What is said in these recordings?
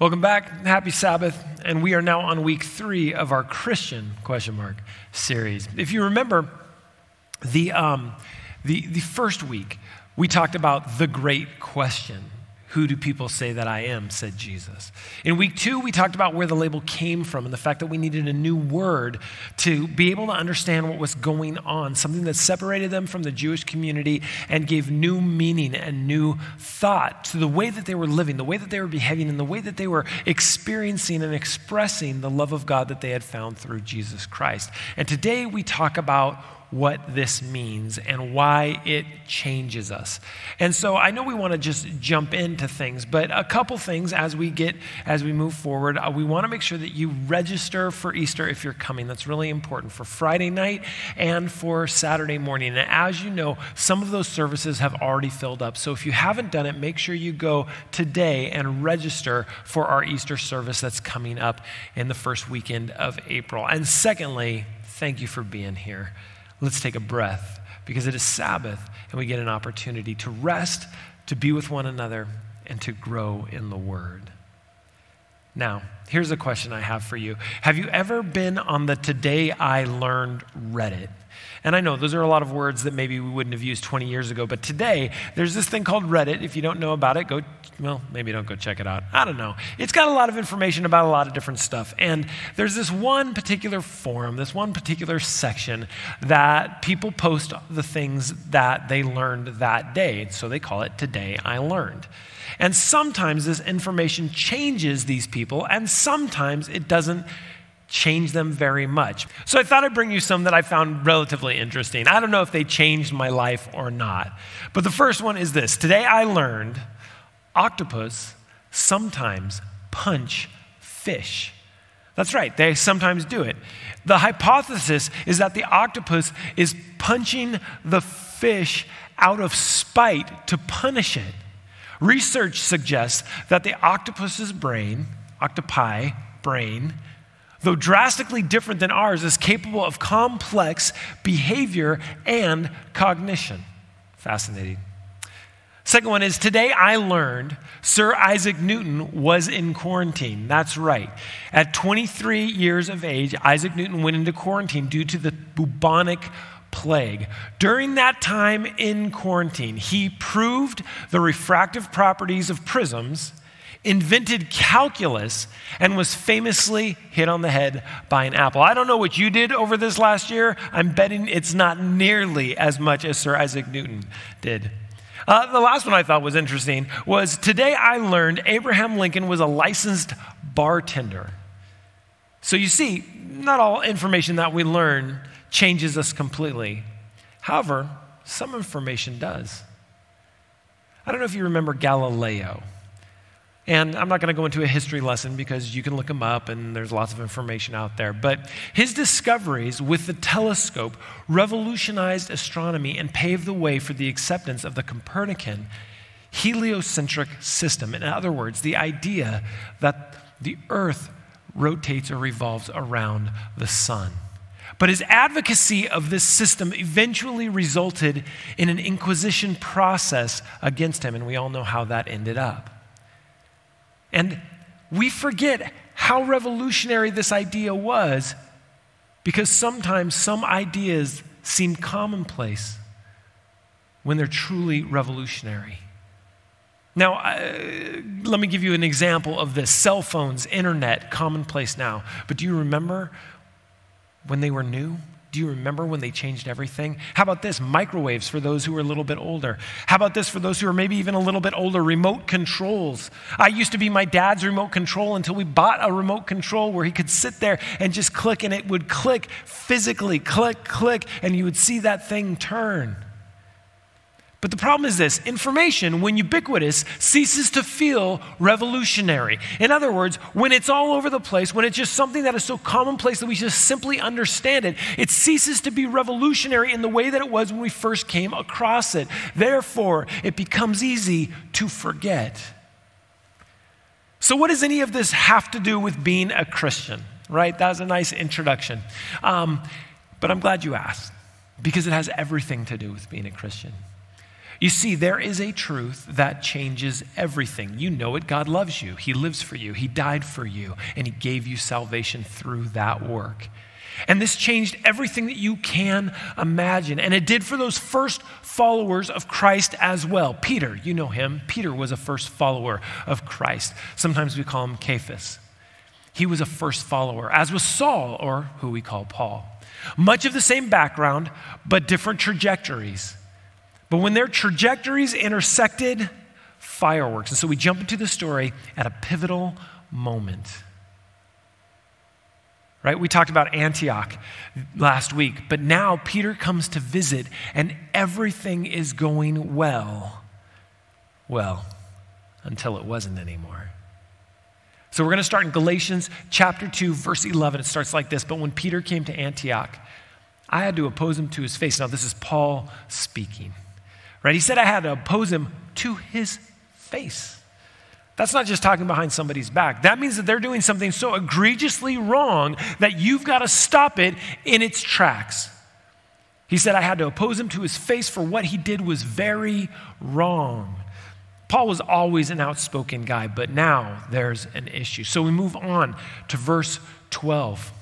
Welcome back. Happy Sabbath. And we are now on week three of our Christian question mark series. If you remember, the, um, the, the first week, we talked about the great question. Who do people say that I am? said Jesus. In week two, we talked about where the label came from and the fact that we needed a new word to be able to understand what was going on, something that separated them from the Jewish community and gave new meaning and new thought to the way that they were living, the way that they were behaving, and the way that they were experiencing and expressing the love of God that they had found through Jesus Christ. And today we talk about what this means and why it changes us. And so I know we want to just jump into things, but a couple things as we get as we move forward, uh, we want to make sure that you register for Easter if you're coming. That's really important for Friday night and for Saturday morning. And as you know, some of those services have already filled up. So if you haven't done it, make sure you go today and register for our Easter service that's coming up in the first weekend of April. And secondly, thank you for being here. Let's take a breath because it is Sabbath and we get an opportunity to rest, to be with one another, and to grow in the Word. Now, here's a question I have for you Have you ever been on the Today I Learned Reddit? And I know those are a lot of words that maybe we wouldn't have used 20 years ago, but today there's this thing called Reddit. If you don't know about it, go, well, maybe don't go check it out. I don't know. It's got a lot of information about a lot of different stuff. And there's this one particular forum, this one particular section that people post the things that they learned that day. So they call it Today I Learned. And sometimes this information changes these people, and sometimes it doesn't change them very much. So I thought I'd bring you some that I found relatively interesting. I don't know if they changed my life or not. But the first one is this Today I learned octopus sometimes punch fish. That's right, they sometimes do it. The hypothesis is that the octopus is punching the fish out of spite to punish it. Research suggests that the octopus's brain, octopi brain, though drastically different than ours, is capable of complex behavior and cognition. Fascinating. Second one is today I learned Sir Isaac Newton was in quarantine. That's right. At 23 years of age, Isaac Newton went into quarantine due to the bubonic plague. During that time in quarantine, he proved the refractive properties of prisms invented calculus, and was famously hit on the head by an apple. I don't know what you did over this last year. I'm betting it's not nearly as much as Sir Isaac Newton did. Uh, the last one I thought was interesting was today I learned Abraham Lincoln was a licensed bartender. So you see, not all information that we learn changes us completely. However, some information does. I don't know if you remember Galileo. And I'm not going to go into a history lesson because you can look him up and there's lots of information out there. But his discoveries with the telescope revolutionized astronomy and paved the way for the acceptance of the Copernican heliocentric system. In other words, the idea that the earth rotates or revolves around the sun. But his advocacy of this system eventually resulted in an inquisition process against him, and we all know how that ended up. And we forget how revolutionary this idea was because sometimes some ideas seem commonplace when they're truly revolutionary. Now, uh, let me give you an example of this cell phones, internet, commonplace now. But do you remember when they were new? Do you remember when they changed everything? How about this? Microwaves for those who are a little bit older. How about this for those who are maybe even a little bit older? Remote controls. I used to be my dad's remote control until we bought a remote control where he could sit there and just click and it would click physically, click, click, and you would see that thing turn. But the problem is this information, when ubiquitous, ceases to feel revolutionary. In other words, when it's all over the place, when it's just something that is so commonplace that we just simply understand it, it ceases to be revolutionary in the way that it was when we first came across it. Therefore, it becomes easy to forget. So, what does any of this have to do with being a Christian? Right? That was a nice introduction. Um, but I'm glad you asked because it has everything to do with being a Christian. You see, there is a truth that changes everything. You know it. God loves you. He lives for you. He died for you, and He gave you salvation through that work. And this changed everything that you can imagine. And it did for those first followers of Christ as well. Peter, you know him. Peter was a first follower of Christ. Sometimes we call him Cephas. He was a first follower, as was Saul, or who we call Paul. Much of the same background, but different trajectories. But when their trajectories intersected, fireworks. And so we jump into the story at a pivotal moment. Right? We talked about Antioch last week, but now Peter comes to visit and everything is going well. Well, until it wasn't anymore. So we're going to start in Galatians chapter 2, verse 11. It starts like this But when Peter came to Antioch, I had to oppose him to his face. Now, this is Paul speaking. Right? He said I had to oppose him to his face. That's not just talking behind somebody's back. That means that they're doing something so egregiously wrong that you've got to stop it in its tracks. He said, I had to oppose him to his face for what he did was very wrong. Paul was always an outspoken guy, but now there's an issue. So we move on to verse 12.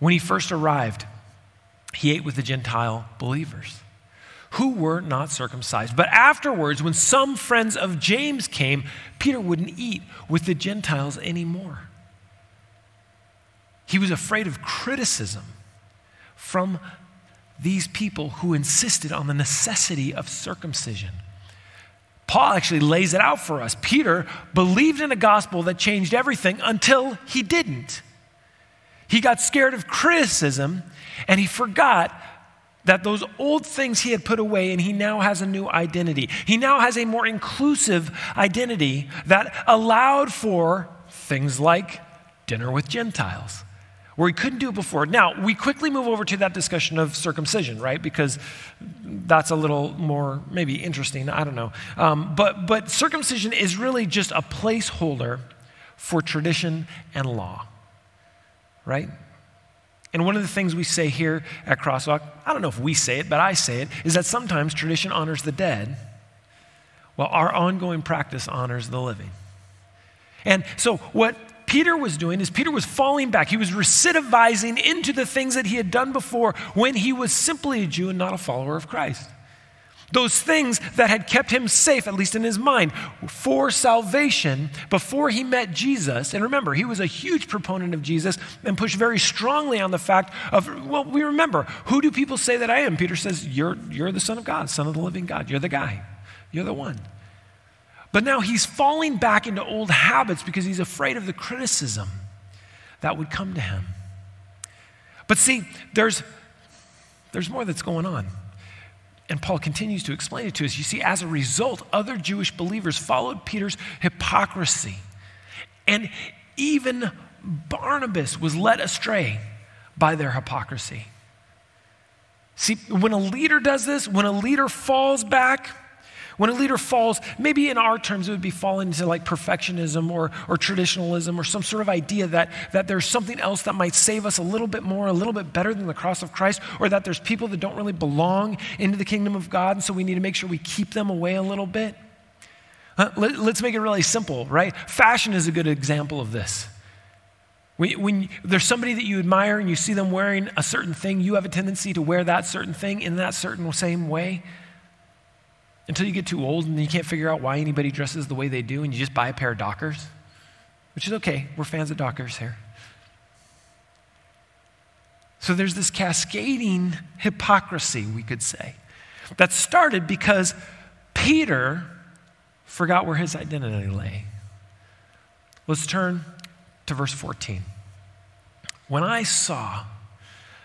When he first arrived, he ate with the Gentile believers who were not circumcised. But afterwards, when some friends of James came, Peter wouldn't eat with the Gentiles anymore. He was afraid of criticism from these people who insisted on the necessity of circumcision. Paul actually lays it out for us. Peter believed in a gospel that changed everything until he didn't. He got scared of criticism and he forgot that those old things he had put away and he now has a new identity. He now has a more inclusive identity that allowed for things like dinner with Gentiles, where he couldn't do it before. Now, we quickly move over to that discussion of circumcision, right? Because that's a little more maybe interesting. I don't know. Um, but, but circumcision is really just a placeholder for tradition and law, right? And one of the things we say here at Crosswalk, I don't know if we say it, but I say it, is that sometimes tradition honors the dead, while our ongoing practice honors the living. And so, what Peter was doing is Peter was falling back. He was recidivizing into the things that he had done before when he was simply a Jew and not a follower of Christ. Those things that had kept him safe, at least in his mind, for salvation before he met Jesus. And remember, he was a huge proponent of Jesus and pushed very strongly on the fact of, well, we remember, who do people say that I am? Peter says, You're, you're the Son of God, Son of the living God. You're the guy, you're the one. But now he's falling back into old habits because he's afraid of the criticism that would come to him. But see, there's, there's more that's going on. And Paul continues to explain it to us. You see, as a result, other Jewish believers followed Peter's hypocrisy. And even Barnabas was led astray by their hypocrisy. See, when a leader does this, when a leader falls back, when a leader falls, maybe in our terms, it would be falling into like perfectionism or, or traditionalism or some sort of idea that, that there's something else that might save us a little bit more, a little bit better than the cross of Christ, or that there's people that don't really belong into the kingdom of God, and so we need to make sure we keep them away a little bit. Let, us make it really simple, right? Fashion is a good example of this. When, when, there's somebody that you admire and you see them wearing a certain thing, you have a tendency to wear that certain thing in that certain same way until you get too old and you can't figure out why anybody dresses the way they do and you just buy a pair of Dockers, which is okay. We're fans of Dockers here. So there's this cascading hypocrisy, we could say, that started because Peter forgot where his identity lay. Let's turn to verse 14. When I saw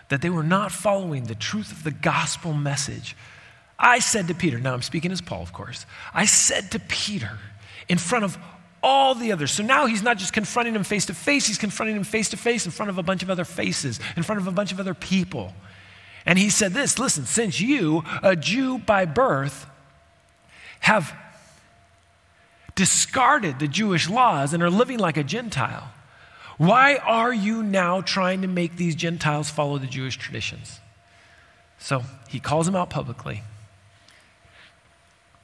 that they were not following the truth of the gospel message, I said to Peter, now I'm speaking as Paul, of course, I said to Peter in front of all the others. So now he's not just confronting him face to face, he's confronting him face to face in front of a bunch of other faces, in front of a bunch of other people. And he said this listen, since you, a Jew by birth, have discarded the Jewish laws and are living like a Gentile, why are you now trying to make these Gentiles follow the Jewish traditions? So he calls them out publicly.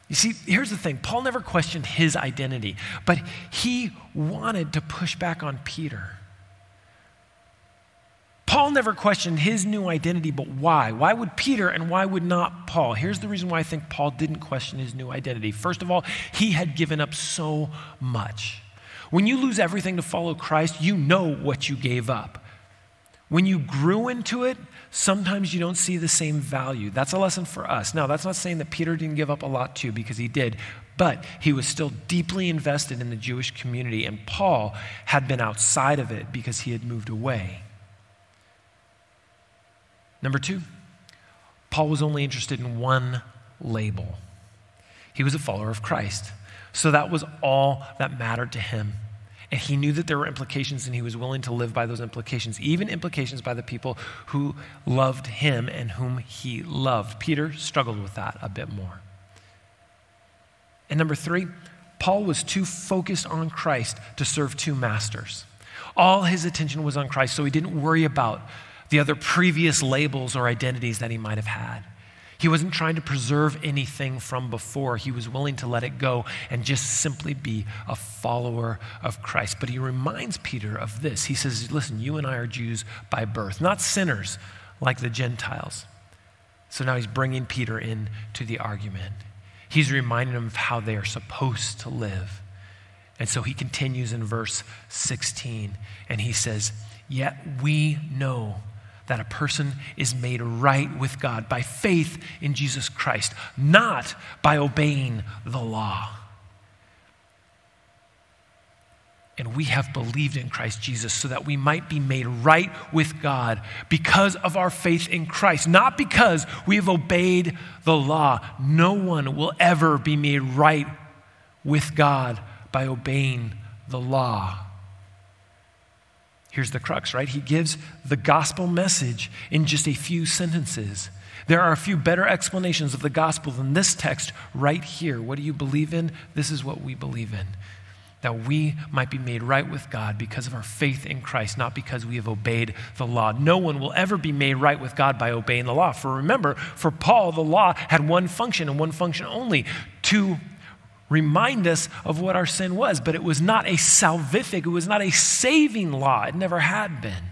You see, here's the thing Paul never questioned his identity, but he wanted to push back on Peter. Paul never questioned his new identity, but why? Why would Peter and why would not Paul? Here's the reason why I think Paul didn't question his new identity. First of all, he had given up so much. When you lose everything to follow Christ, you know what you gave up. When you grew into it, sometimes you don't see the same value. That's a lesson for us. Now, that's not saying that Peter didn't give up a lot too, because he did, but he was still deeply invested in the Jewish community, and Paul had been outside of it because he had moved away. Number two, Paul was only interested in one label. He was a follower of Christ. So that was all that mattered to him. And he knew that there were implications, and he was willing to live by those implications, even implications by the people who loved him and whom he loved. Peter struggled with that a bit more. And number three, Paul was too focused on Christ to serve two masters. All his attention was on Christ, so he didn't worry about the other previous labels or identities that he might have had. He wasn't trying to preserve anything from before. He was willing to let it go and just simply be a follower of Christ. But he reminds Peter of this. He says, Listen, you and I are Jews by birth, not sinners like the Gentiles. So now he's bringing Peter into the argument. He's reminding him of how they are supposed to live. And so he continues in verse 16 and he says, Yet we know that a person is made right with God by faith in Jesus Christ, not by obeying the law. And we have believed in Christ Jesus so that we might be made right with God because of our faith in Christ, not because we have obeyed the law. No one will ever be made right with God by obeying the law. Here's the crux, right? He gives the gospel message in just a few sentences. There are a few better explanations of the gospel than this text right here. What do you believe in? This is what we believe in that we might be made right with God because of our faith in Christ, not because we have obeyed the law. No one will ever be made right with God by obeying the law. For remember, for Paul, the law had one function and one function only to remind us of what our sin was, but it was not a salvific, it was not a saving law. It never had been.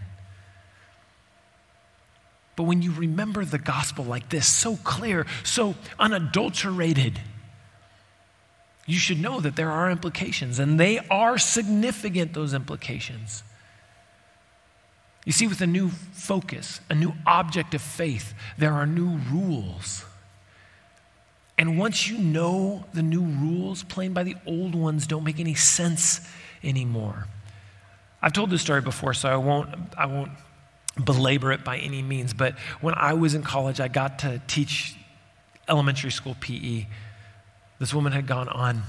But when you remember the gospel like this, so clear, so unadulterated, you should know that there are implications, and they are significant, those implications. You see, with a new focus, a new object of faith, there are new rules. And once you know the new rules, playing by the old ones don't make any sense anymore. I've told this story before, so I won't, I won't belabor it by any means. But when I was in college, I got to teach elementary school PE. This woman had gone on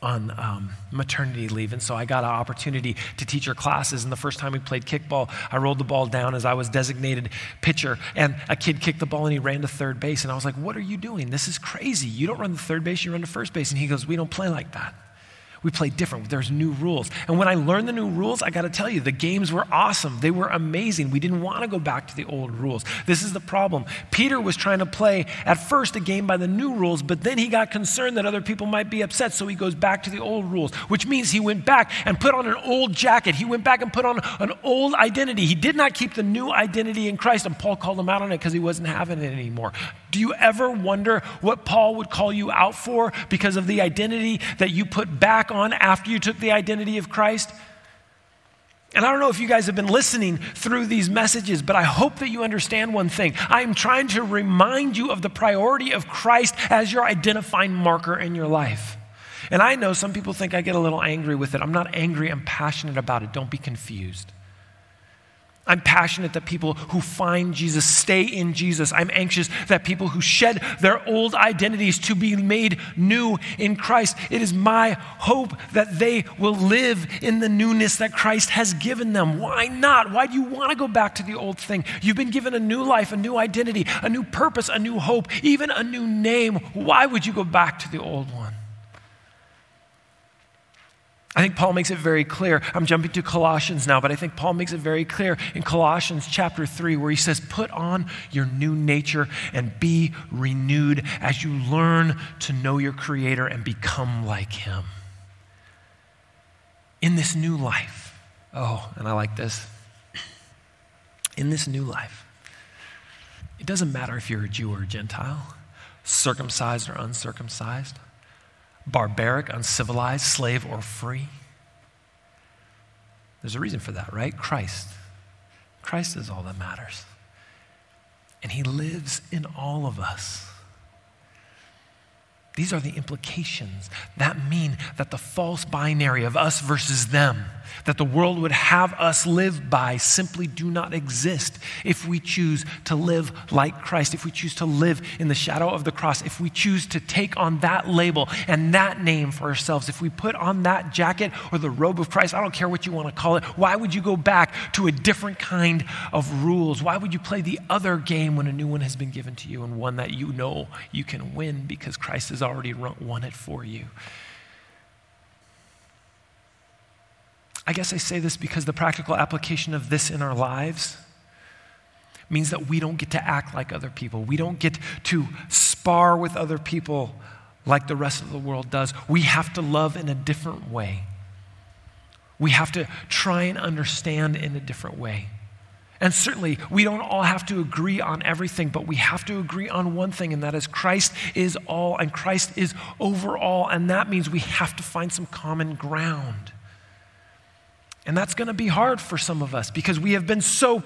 on um, maternity leave. And so I got an opportunity to teach her classes. And the first time we played kickball, I rolled the ball down as I was designated pitcher. And a kid kicked the ball and he ran to third base. And I was like, What are you doing? This is crazy. You don't run to third base, you run to first base. And he goes, We don't play like that. We play different. There's new rules. And when I learned the new rules, I got to tell you, the games were awesome. They were amazing. We didn't want to go back to the old rules. This is the problem. Peter was trying to play at first a game by the new rules, but then he got concerned that other people might be upset, so he goes back to the old rules, which means he went back and put on an old jacket. He went back and put on an old identity. He did not keep the new identity in Christ, and Paul called him out on it because he wasn't having it anymore. Do you ever wonder what Paul would call you out for because of the identity that you put back on after you took the identity of Christ? And I don't know if you guys have been listening through these messages, but I hope that you understand one thing. I'm trying to remind you of the priority of Christ as your identifying marker in your life. And I know some people think I get a little angry with it. I'm not angry, I'm passionate about it. Don't be confused. I'm passionate that people who find Jesus stay in Jesus. I'm anxious that people who shed their old identities to be made new in Christ. It is my hope that they will live in the newness that Christ has given them. Why not? Why do you want to go back to the old thing? You've been given a new life, a new identity, a new purpose, a new hope, even a new name. Why would you go back to the old one? I think Paul makes it very clear. I'm jumping to Colossians now, but I think Paul makes it very clear in Colossians chapter 3, where he says, Put on your new nature and be renewed as you learn to know your Creator and become like Him. In this new life, oh, and I like this. In this new life, it doesn't matter if you're a Jew or a Gentile, circumcised or uncircumcised barbaric, uncivilized, slave, or free? There's a reason for that, right? Christ. Christ is all that matters. And he lives in all of us. These are the implications that mean that the false binary of us versus them, that the world would have us live by, simply do not exist if we choose to live like Christ, if we choose to live in the shadow of the cross, if we choose to take on that label and that name for ourselves, if we put on that jacket or the robe of Christ, I don't care what you want to call it, why would you go back to a different kind of rules? Why would you play the other game when a new one has been given to you and one that you know you can win because Christ is already won it for you. I guess I say this because the practical application of this in our lives means that we don't get to act like other people. We don't get to spar with other people like the rest of the world does. We have to love in a different way. We have to try and understand in a different way. And certainly, we don't all have to agree on everything, but we have to agree on one thing, and that is Christ is all and Christ is over all. And that means we have to find some common ground. And that's going to be hard for some of us because we have been so,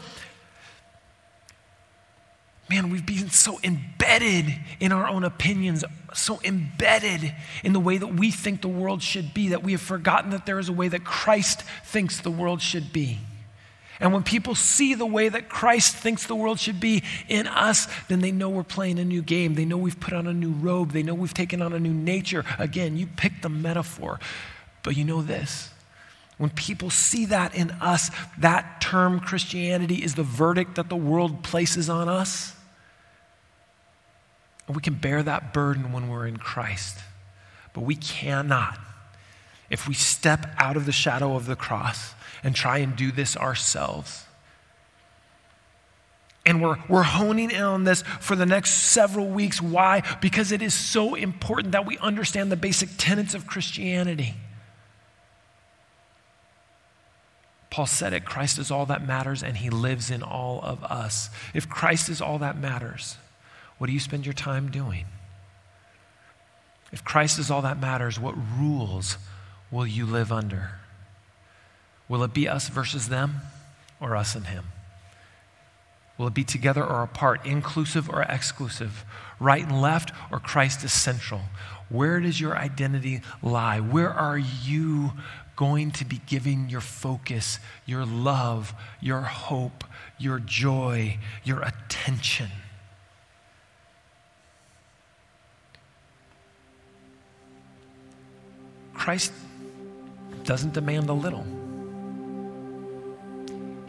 man, we've been so embedded in our own opinions, so embedded in the way that we think the world should be that we have forgotten that there is a way that Christ thinks the world should be. And when people see the way that Christ thinks the world should be in us, then they know we're playing a new game. They know we've put on a new robe. They know we've taken on a new nature. Again, you pick the metaphor. But you know this when people see that in us, that term Christianity is the verdict that the world places on us. And we can bear that burden when we're in Christ. But we cannot, if we step out of the shadow of the cross, and try and do this ourselves. And we're, we're honing in on this for the next several weeks. Why? Because it is so important that we understand the basic tenets of Christianity. Paul said it Christ is all that matters, and he lives in all of us. If Christ is all that matters, what do you spend your time doing? If Christ is all that matters, what rules will you live under? Will it be us versus them or us and him? Will it be together or apart, inclusive or exclusive, right and left or Christ is central? Where does your identity lie? Where are you going to be giving your focus, your love, your hope, your joy, your attention? Christ doesn't demand a little.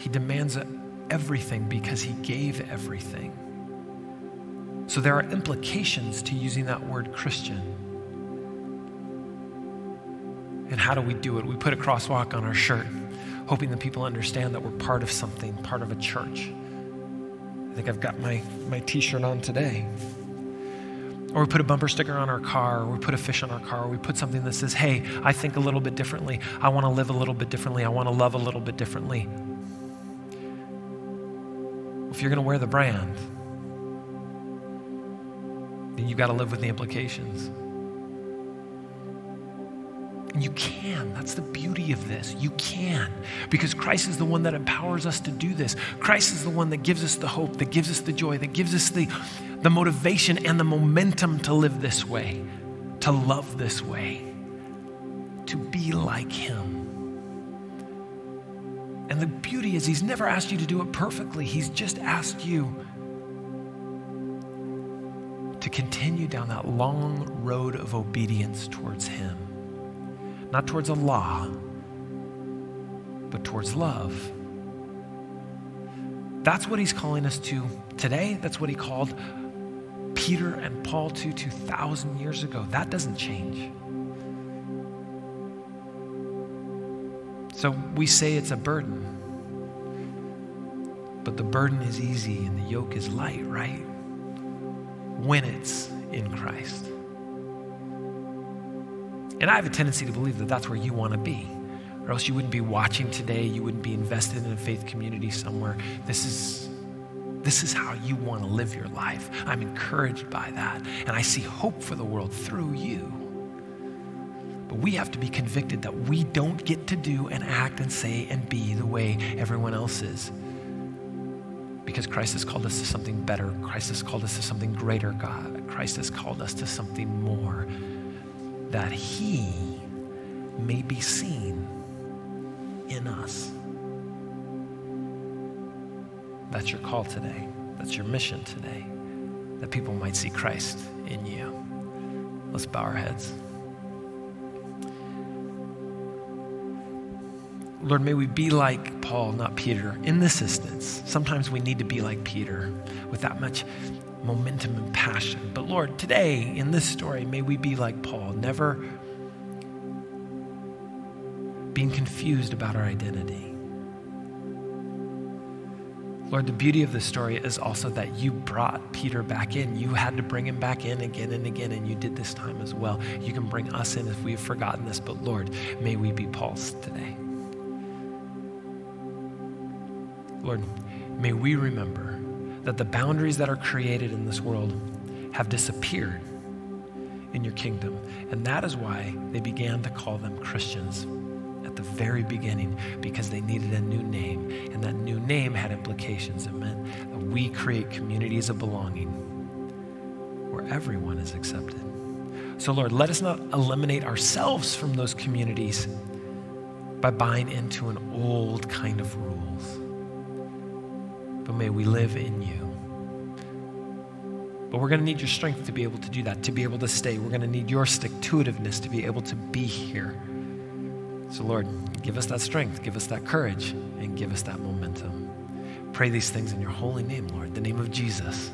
He demands everything because He gave everything. So there are implications to using that word Christian. And how do we do it? We put a crosswalk on our shirt, hoping that people understand that we're part of something, part of a church. I think I've got my, my t shirt on today. Or we put a bumper sticker on our car, or we put a fish on our car, or we put something that says, Hey, I think a little bit differently. I want to live a little bit differently. I want to love a little bit differently if you're going to wear the brand, then you've got to live with the implications. And you can. That's the beauty of this. You can. Because Christ is the one that empowers us to do this. Christ is the one that gives us the hope, that gives us the joy, that gives us the, the motivation and the momentum to live this way, to love this way, to be like Him. And the beauty is, He's never asked you to do it perfectly, He's just asked you to continue down that long road of obedience towards Him. Not towards a law, but towards love. That's what He's calling us to today. That's what He called Peter and Paul to 2,000 years ago. That doesn't change. So we say it's a burden, but the burden is easy and the yoke is light, right? When it's in Christ. And I have a tendency to believe that that's where you want to be, or else you wouldn't be watching today, you wouldn't be invested in a faith community somewhere. This is this is how you want to live your life. I'm encouraged by that. And I see hope for the world through you. But we have to be convicted that we don't get to do and act and say and be the way everyone else is. Because Christ has called us to something better. Christ has called us to something greater, God. Christ has called us to something more. That He may be seen in us. That's your call today. That's your mission today. That people might see Christ in you. Let's bow our heads. Lord, may we be like Paul, not Peter, in this instance. Sometimes we need to be like Peter with that much momentum and passion. But Lord, today in this story, may we be like Paul, never being confused about our identity Lord, the beauty of this story is also that you brought Peter back in. You had to bring him back in again and again, and you did this time as well. You can bring us in if we've forgotten this, but Lord, may we be Paul's today. Lord, may we remember that the boundaries that are created in this world have disappeared in your kingdom. And that is why they began to call them Christians at the very beginning because they needed a new name. And that new name had implications. It meant that we create communities of belonging where everyone is accepted. So, Lord, let us not eliminate ourselves from those communities by buying into an old kind of rules, but may we live in you. But we're going to need your strength to be able to do that, to be able to stay. We're going to need your stick to itiveness to be able to be here. So, Lord, give us that strength, give us that courage, and give us that momentum. Pray these things in your holy name, Lord, the name of Jesus.